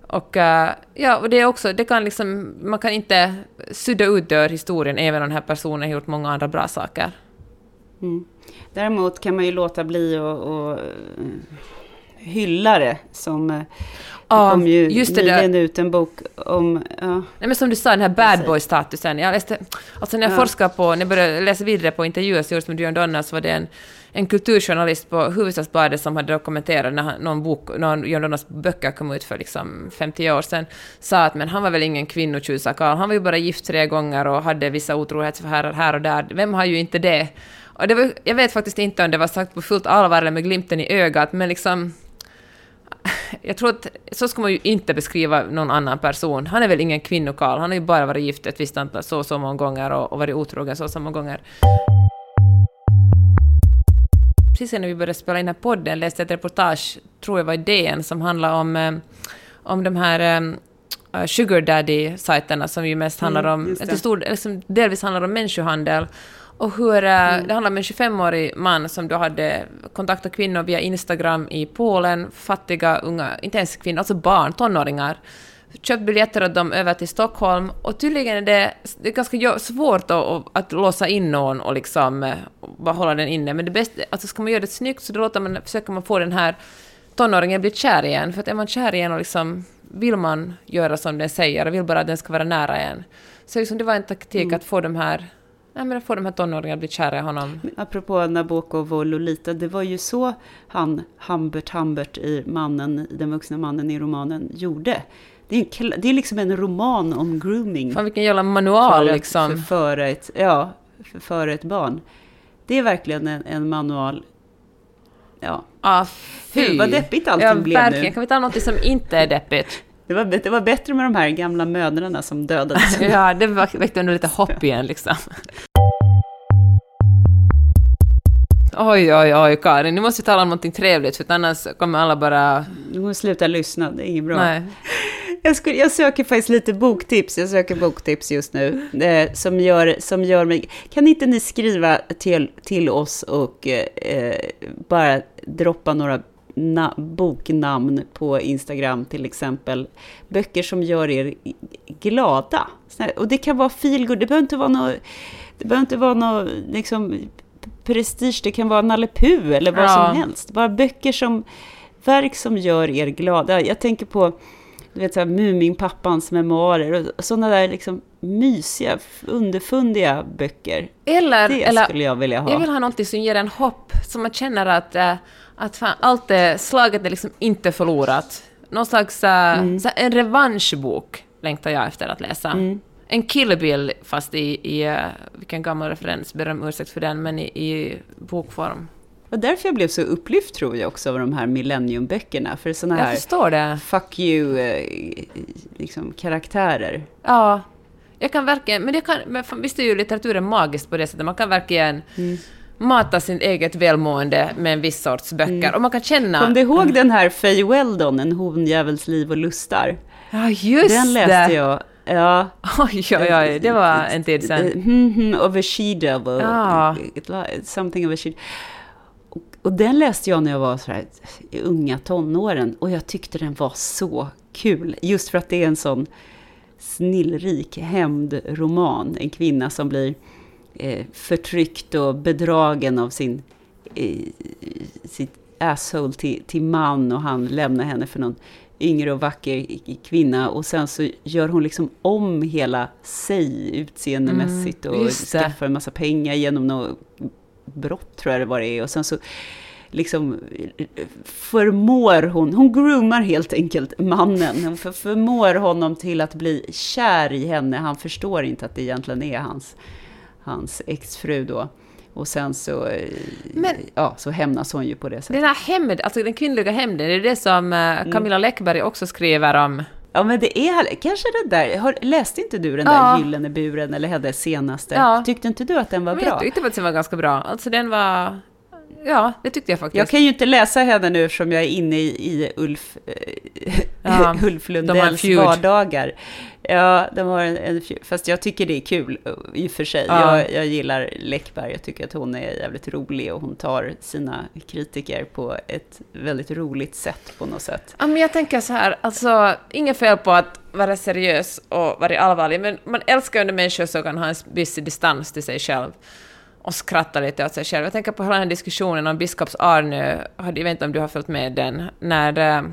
Och, uh, ja, och det är också, det kan liksom, man kan inte sudda ut dörrhistorien även om den här personen har gjort många andra bra saker. Mm. Däremot kan man ju låta bli att hylla det som eh, Ja, kom ju just det nyligen där. ut en bok om... Ja. Nej, men som du sa, den här bad boy-statusen. Jag läste, alltså när jag ja. forskade på, när jag började läsa vidare på intervjuer som gjordes med Dion Donner så var det en, en kulturjournalist på Hufvudstadsbladet som hade dokumenterat när någon bok, någon John Donnas böcker kom ut för liksom 50 år sedan, sa att men han var väl ingen kvinnotjusarkarl, han var ju bara gift tre gånger och hade vissa otrohetsförhärar här och där. Vem har ju inte det? Och det var, jag vet faktiskt inte om det var sagt på fullt allvar eller med glimten i ögat, men liksom jag tror att så ska man ju inte beskriva någon annan person. Han är väl ingen kvinnokarl, han har ju bara varit gift ett visst antal så och så många gånger och, och varit otrogen så och så många gånger. Precis när vi började spela in den här podden läste jag ett reportage, tror jag var i DN, som handlar om, eh, om de här uh, sugar daddy-sajterna som ju mest handlar mm, om, till stor, liksom, delvis handlar om människohandel och hur, mm. Det handlar om en 25-årig man som då hade kontaktat kvinnor via Instagram i Polen, fattiga unga, inte ens kvinnor, alltså barn, tonåringar. Köpt biljetter åt dem över till Stockholm och tydligen är det, det är ganska svårt att, att låsa in någon och liksom eh, bara hålla den inne. Men det bästa, alltså ska man göra det snyggt så då låter man, försöker man få den här tonåringen bli kär igen. För att är man kär igen och liksom vill man göra som den säger och vill bara att den ska vara nära en. Så liksom det var en taktik mm. att få de här Nej, men får de här tonåringarna bli kära i honom. Apropå Nabokov och Lolita, det var ju så han, Humbert Humbert, i mannen, den vuxna mannen i romanen, gjorde. Det är, en, det är liksom en roman om grooming. Fan vilken jävla manual för liksom. För, för ett, ja, för, för ett barn. Det är verkligen en, en manual. Ja. Ah, fy. vad deppigt allting ja, blev verkligen. nu. Kan vi ta något som inte är deppigt? Det var, det var bättre med de här gamla mödrarna som dödades. ja, det väckte ändå lite hopp igen liksom. Oj, oj, oj, Karin, nu måste vi tala om någonting trevligt, för annars kommer alla bara... Du måste sluta lyssna, det är inget bra. Nej. Jag, skulle, jag söker faktiskt lite boktips, jag söker boktips just nu, eh, som, gör, som gör mig... Kan inte ni skriva till, till oss och eh, bara droppa några na- boknamn på Instagram till exempel. Böcker som gör er glada. Och det kan vara feelgood, det behöver inte vara något, det behöver inte vara något liksom, prestige, det kan vara Nalle Puh eller vad Ja. som helst. Bara böcker som, verk som gör er glada. Jag tänker på du vet, så här, Muminpappans memoarer och sådana där liksom mysiga, underfundiga böcker. Eller, Det eller skulle jag vilja ha. jag vill ha något som ger en hopp, som man känner att, äh, att fan, allt är, slaget är liksom inte förlorat. Någon slags, äh, Mm. en revanschbok längtar jag efter att läsa. Mm. En Kill Bill, fast i, i äh, vilken gammal referens, ber om ursäkt för den, men i, i bokform. Och därför jag blev så upplyft tror jag också av de här Millennium-böckerna. För sådana Jag här förstår det. fuck you eh, liksom, karaktärer. Ja. Jag kan verkligen, men, det kan, men visst är ju litteraturen magiskt på det sättet, man kan verkligen Mm. mata sin eget välmående med en viss sorts böcker. Och man kan känna... Kom du ihåg den här Faye Weldon, En honjävels liv och lustar? Ja, just den läste det! jag. Ja. Oj, oj, oj, det var en tid sen. Mm, mm, of a she-devil. Ja. Something of a she och, och den läste jag när jag var så här, i unga tonåren. Och jag tyckte den var så kul. Just för att det är en sån snillrik hämndroman. En kvinna som blir eh, förtryckt och bedragen av sin eh, sitt asshole till, till man och han lämnar henne för någon yngre och vacker kvinna och sen så gör hon liksom om hela sig utseendemässigt och just det. skaffar en massa pengar genom något brott tror jag det var det är och sen så liksom förmår hon, hon groomar helt enkelt mannen, hon för, förmår honom till att bli kär i henne, han förstår inte att det egentligen är hans, hans exfru då. Och sen så, eh, Men- ja, så hämnas hon ju på det sättet. Den här hämnd, alltså den kvinnliga hämnden, är det som Mm. eh, Camilla Läckberg också skriver om. Ja men det är kanske det där, har, läste inte du den Ja. där Gyllene buren eller hennes senaste? Ja. Tyckte inte du att den var Men bra? jag tyckte faktiskt den var ganska bra. Alltså den var... Ja, det tyckte jag faktiskt. Jag kan ju inte läsa henne nu eftersom jag är inne i, i Ulf, eh, Ja, Ulf Lundells vardagar. Ja, de har en, en. Fast jag tycker det är kul eh, i och för sig. Ja. Jag, jag gillar Läckberg, jag tycker att hon är jävligt rolig och hon tar sina kritiker på ett väldigt roligt sätt på något sätt. Ja, men jag tänker så här, alltså, inget fel på att vara seriös och vara allvarlig, men man älskar ju när människor som kan ha en viss distans till sig själv och skrattar lite åt sig själv. Jag tänker på hela den här diskussionen om biskops Arnö, jag vet inte om du har följt med den, när eh,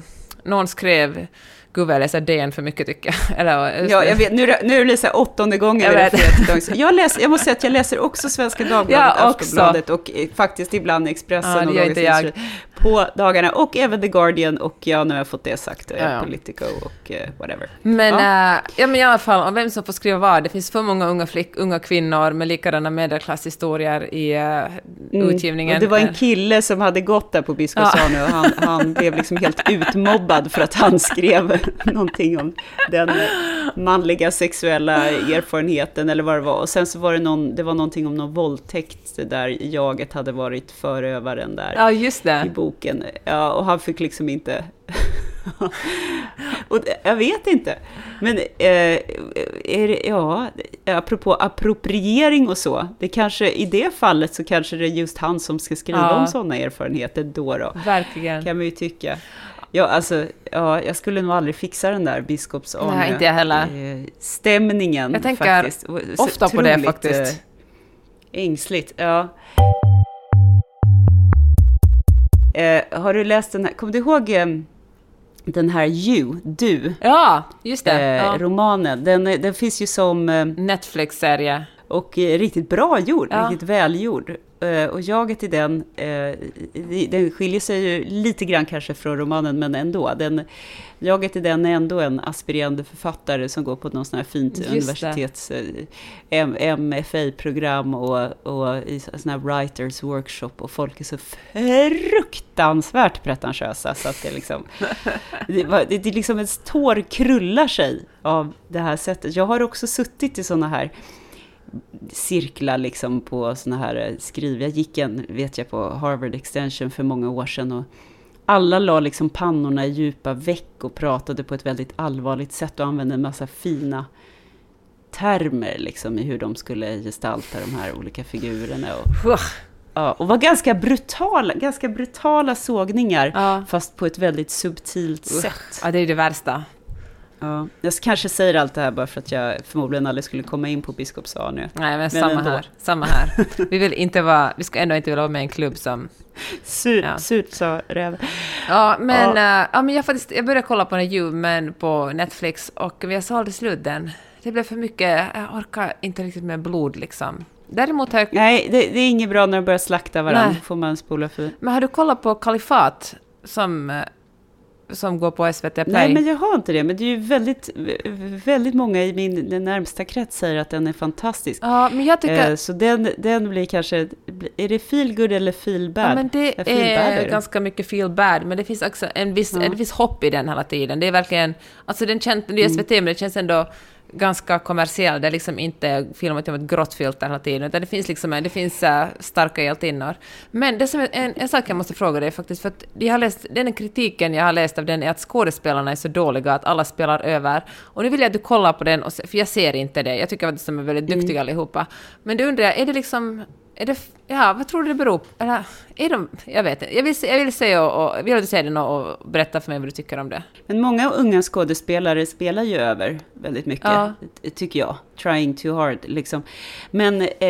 någon skrev Gud vad jag läser DN för mycket tycker jag. Eller, Ja, jag vet, nu, nu så här åttonde gången Jag vet. jag, läser, jag måste säga att jag läser också Svenska Dagbladet, Ja. Aftonbladet och eh, faktiskt ibland Expressen Ja, och Dagens jag. På dagarna. Och även The Guardian och ja, nu har jag fått det sagt, eh, Ja, ja. Politico och eh, whatever. Men, Ja. ja. ja, men i alla fall, om vem som får skriva vad. Det finns för många unga, flick, unga kvinnor med likadana medelklasshistorier i uh, utgivningen. Och det var en kille som hade gått där på Biskopsarne och han, han blev liksom helt utmobbad för att han skrev någonting om den manliga sexuella erfarenheten eller vad det var. Och sen så var det, någon, det var någonting om någon våldtäkt där jaget hade varit förövaren där Ja, just i det. boken. Ja, och han fick liksom inte... och jag vet inte. Men eh, är det, ja, apropå appropriering och så, det kanske, i det fallet så kanske det är just han som ska skriva Ja. om sådana erfarenheter då då, Verkligen. kan man ju tycka. Ja, alltså, ja, jag skulle nog aldrig fixa den där biskops Nej, inte jag heller. eh, stämningen Jag tänker faktiskt. Ofta på det faktiskt. eh, Ängsligt, ja. Eh, har du läst den här, kommer du ihåg eh, den här You, Du, Ja, just det. eh, ja. romanen? Den, är- den finns ju som, eh, Netflix-serie. och eh, riktigt bra gjord, Ja. riktigt välgjord. Eh, och jaget i den, eh, den skiljer sig ju lite grann kanske från romanen, men ändå. Den, jaget i den är ändå en aspirerande författare som går på någon sån här fint Just universitets eh, MFA-program och, och i sån här writers workshop och folk är så fruktansvärt pretentiösa så att det liksom, det, det, det är liksom ens tår krullar sig av det här sättet. Jag har också suttit i såna här cirklar liksom på såna här eh, skriv. Jag gick en, vet jag, på Harvard Extension för många år sedan och alla la liksom pannorna i djupa veck och pratade på ett väldigt allvarligt sätt och använde en massa fina termer liksom i hur de skulle gestalta de här olika figurerna. Och. Ja, och var ganska brutala, ganska brutala sågningar, Ja. fast på ett väldigt subtilt sätt. Ja, det är det värsta. Ja. Jag kanske säger allt det här bara för att jag förmodligen aldrig skulle komma in på Biskopsarnö. Nej, men, samma ändå. här. Samma här. Vi vill inte vara, vi ska ändå inte vilja vara med i en klubb som... Sur, Ja. Surt sa räven. Ja, men, Ja. ja. ja, men jag, faktiskt, jag började kolla på den Human på Netflix och vi sa aldrig slut den. Det blev för mycket, jag orkar inte riktigt med blod liksom. Däremot har jag... Nej, det, det är inget bra när de börjar slakta varandra. Nej. får man spola för. Men har du kollat på Kalifat som, eh, som går på SVT Play? Nej, men jag har inte det. Men det är ju väldigt, väldigt många i min närmsta krets säger att den är fantastisk. Ja, men jag tycker... Eh, Så den, den blir kanske... Är det feel good eller feel bad? Ja, men det Ja, bad är det. ganska mycket feel bad, men det finns också en viss, Ja. en viss hopp i den hela tiden. Det är verkligen, alltså den känns, det är Mm. SVT, men det känns ändå ganska kommersiell. Det är liksom inte filmat genom ett grått filter hela tiden, utan det finns liksom, det finns äh, starka hjältinnor. Men det som är, en, en sak jag måste fråga dig faktiskt, för att jag har läst, den kritiken jag har läst av den är att skådespelarna är så dåliga, att alla spelar över. Och nu vill jag att du kollar på den, och för jag ser inte det. Jag tycker att de är väldigt Mm. duktiga allihopa. Men då undrar jag, är det liksom är det, ja, vad tror du det beror på? Eller, är de, jag vet inte. Jag vill, jag vill se och, och vill du säger den och, berätta för mig vad du tycker om det. Men många unga skådespelare spelar ju över väldigt mycket, Ja. tycker jag. Trying too hard, liksom. Men eh,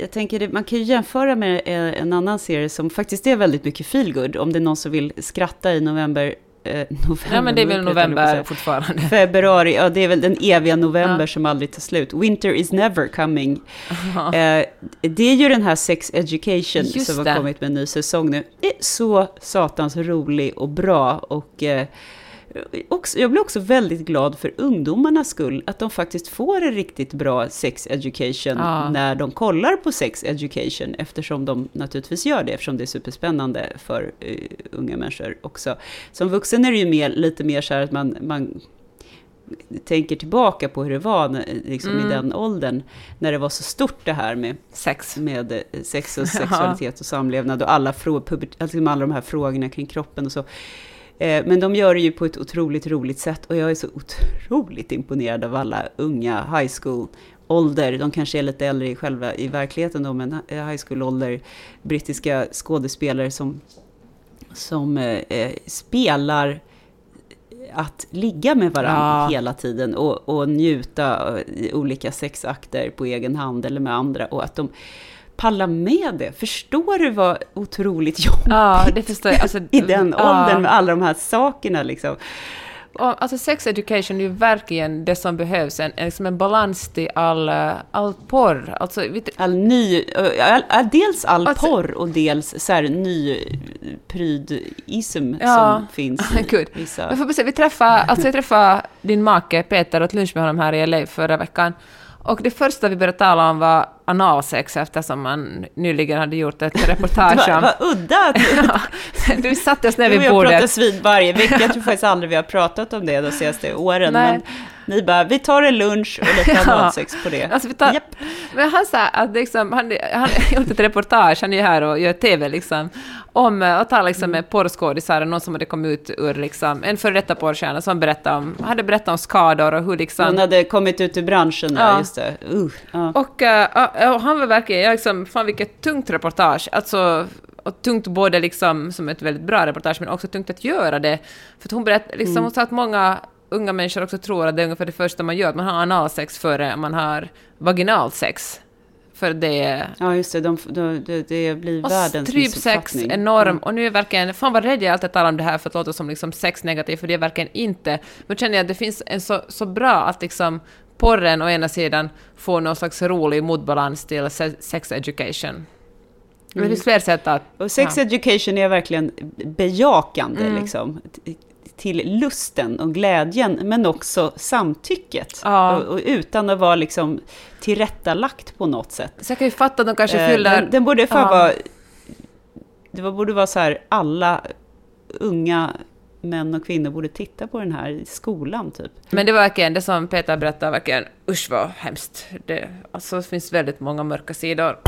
jag tänker, det- man kan ju jämföra med eh, en annan serie som faktiskt är väldigt mycket feelgood. Om det är någon som vill skratta i november. Eh, november Ja, men det är väl november fortfarande. Februari, ja det är väl den eviga november Ja. som aldrig tar slut. Winter is never coming. Eh, det är ju den här Sex Education Just som det. har kommit med en ny säsong nu. Det är så satans rolig och bra. Och, eh, också, jag blir också väldigt glad för ungdomarnas skull, att de faktiskt får en riktigt bra sex education Ja. när de kollar på sex education, eftersom de naturligtvis gör det, eftersom det är superspännande för eh, unga människor också. Som vuxen är det ju mer, lite mer så här att man, man tänker tillbaka på hur det var när- liksom Mm. i den åldern, när det var så stort det här med, Sex. med eh, sex och sexualitet och samlevnad och alla, frå, alltså alla de här frågorna kring kroppen och så. Eh, Men de gör det ju på ett otroligt roligt sätt och jag är så otroligt imponerad av alla unga high school ålder, de kanske är lite äldre i själva i verkligheten då, men eh, high school-ålder, brittiska skådespelare som, som eh, eh, spelar att ligga med varandra Ja. hela tiden och, och njuta i olika sexakter på egen hand eller med andra och att de pallar med det. Förstår du vad otroligt jobbigt Ja, det förstår jag. Alltså, i den ja. åldern med alla de här sakerna liksom. Och, alltså sex education är ju verkligen det som behövs, en, en, liksom en balans till all, eh, all porr. Alltså, vet All ny, all, all, dels all Alltså- porr och dels så här ny prydism Ja. som finns Gud. i vissa... Men får vi se, vi träffade, alltså jag träffade din make Peter åt lunch med honom här i LA förra veckan. Och det första vi började tala om var analsex eftersom man nyligen hade gjort ett reportage om... vad udda att Ja, du satte oss ner vi vid har pratat bordet. svin varje vecka. Jag tror faktiskt aldrig vi har pratat om det de senaste åren. Nej. Men ni bara, vi tar en lunch och lite Ja. analsex på det. Alltså, vi tar. Men han sa att liksom, han, han gjort ett reportage, han är ju här och gör TV liksom, om eh, att ta liksom med porrskådisar och någon som hade kommit ut ur liksom, en före detta porrstjärna som berättade om, hade berättat om skador och hur liksom... Hon hade kommit ut ur branschen, ja, Ja. just det. Uh, ja. Och, eh, och han var verkligen, jag liksom, fan vilket tungt reportage. Alltså, och tungt både liksom som ett väldigt bra reportage, men också tungt att göra det. För att hon berättade, liksom, Mm. hon sa att många unga människor också tror att det är ungefär det första man gör, att man har analsex före man har vaginalsex. För det ja, just det. De, de, det, det blir och världens strypsex, enorm. Mm. Och nu är verkligen, fan vad rädd jag alltid talar om det här för att låta som liksom sex negativt, för det är verkligen inte. Men känner jag att det finns en så, så bra att liksom porren å ena sidan får någon slags rolig motbalans till se- sex education. Men det finns fler sätt att... Och sex ja. education är verkligen bejakande, Mm. liksom. Till lusten och glädjen, men också samtycket. Ja. Och, och utan att vara liksom tillrättalagt på något sätt. Så jag kan ju fatta att de kanske Eh, fyller... Den, den borde fan Ja. vara... Det borde vara så här, alla unga män och kvinnor borde titta på den här i skolan, typ. Men det var verkligen, det som Peter berättade, verkligen usch vad hemskt. Det, alltså, det finns väldigt många mörka sidor.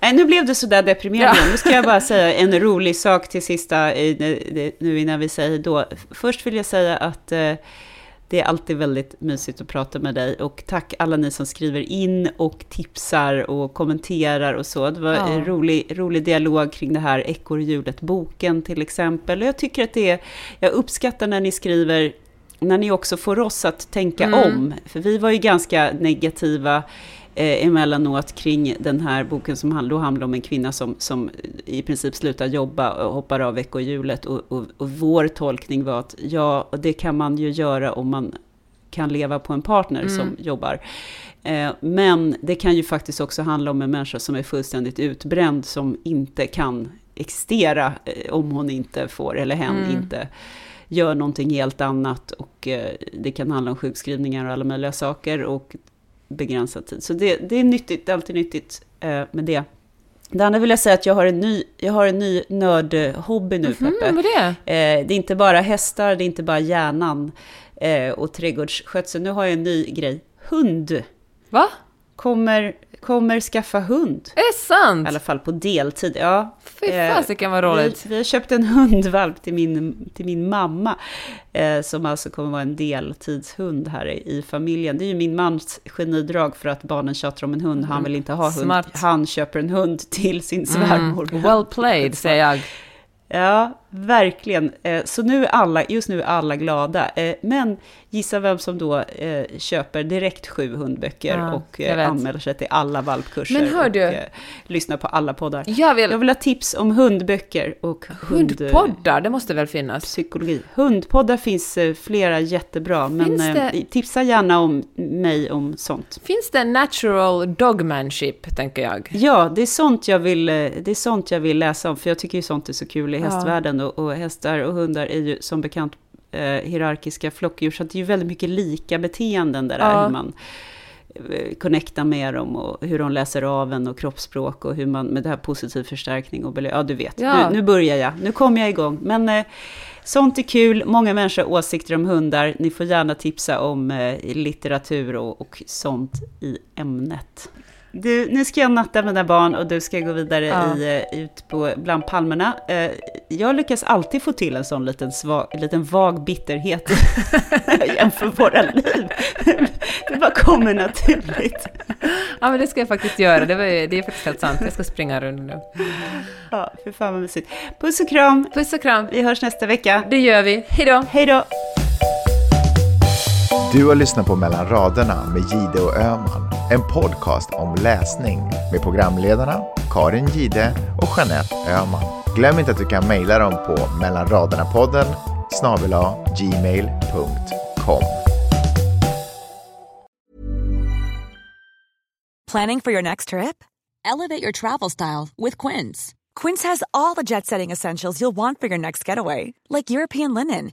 Nej, nu blev det sådär deprimerande. Ja. Nu ska jag bara säga en rolig sak till sista, nu innan vi säger då. Först vill jag säga att eh, Det är alltid väldigt mysigt att prata med dig och tack alla ni som skriver in och tipsar och kommenterar och så. Det var Ja. en rolig, rolig dialog kring det här Ekorrhjulet-boken till exempel. Och jag tycker att det är, jag uppskattar när ni skriver, när ni också får oss att tänka Mm. om. För vi var ju ganska negativa eh, emellanåt kring den här boken som handlar, då handlar om en kvinna som, som i princip slutar jobba och hoppar av veckohjulet. Och, och, och vår tolkning var att ja, det kan man ju göra om man kan leva på en partner som jobbar. Eh, men det kan ju faktiskt också handla om en människa som är fullständigt utbränd, som inte kan existera eh, om hon inte får, eller hen inte gör någonting helt annat. Och eh, det kan handla om sjukskrivningar och alla möjliga saker och begränsad tid. Så det, det är nyttigt, det är alltid nyttigt eh, med det. Det andra vill jag säga att jag har en ny, jag har en ny nördhobby nu, Peppe. Mm, vad är det? Eh, det är inte bara hästar, det är inte bara hjärnan eh, och trädgårdsskötsel. Nu har jag en ny grej. Hund. Va? Kommer, kommer skaffa hund. Är det sant? I alla fall på deltid. Ja. Fy Eh, fasiken vad roligt. Vi, vi har köpt en hundvalp till min, till min mamma, eh, som alltså kommer vara en deltidshund här i, i familjen. Det är ju min mans genidrag för att barnen tjatar om en hund. Han vill inte ha hund. Smart. Han köper en hund till sin svärmor. Mm. Well played, säger jag. Ja, verkligen. Eh, Så nu är alla, just nu är alla glada. Eh, Men gissa vem som då eh, köper direkt sju hundböcker Ja, och anmäler sig till alla valpkurser. Men hör du- Och lyssnar på alla poddar. Jag vill... Jag vill ha tips om hundböcker och hund, Hundpoddar, det måste väl finnas? psykologi. Hundpoddar finns flera jättebra, men Finns det- eh, tipsa gärna om mig om sånt. Finns det natural dogmanship, tänker jag? Ja, det är, sånt jag vill, det är sånt jag vill läsa om, för jag tycker ju sånt är så kul i Ja. Och, och hästar och hundar är ju som bekant eh, hierarkiska flockdjur, så det är ju väldigt mycket lika beteenden där, Ja. hur man eh, connectar med dem och hur de läser av en och kroppsspråk och hur man med det här positiv förstärkning och belö- Ja, du vet. Ja. Nu, nu börjar jag. Nu kommer jag igång. Men eh, sånt är kul. Många människor har åsikter om hundar. Ni får gärna tipsa om eh, litteratur och, och sånt i ämnet. Du, nu ska jag natta mina barn och du ska gå vidare Ja. i, eh, ut på, bland palmerna. Eh, jag lyckas alltid få till en sån liten, svag, liten vag bitterhet jämför våra liv. Det bara kommer naturligt. Ja, men det ska jag faktiskt göra. Det, var, det är faktiskt helt sant. Jag ska springa runt nu. Ja, för fan vad mysigt. Puss och kram. Puss och kram. Vi hörs nästa vecka. Det gör vi. Hej då! Hej då! Du har lyssnat på Mellan raderna med Gide och Öman. En podcast om läsning med programledarna Karin Gide och Jeanette Öman. Glöm inte att du kan mejla dem på mellanraderna-podden snabel gmail.com. Planning for your next trip? Elevate your travel style with Quince. Quince has all the jet setting essentials you'll want for your next getaway, like European linen,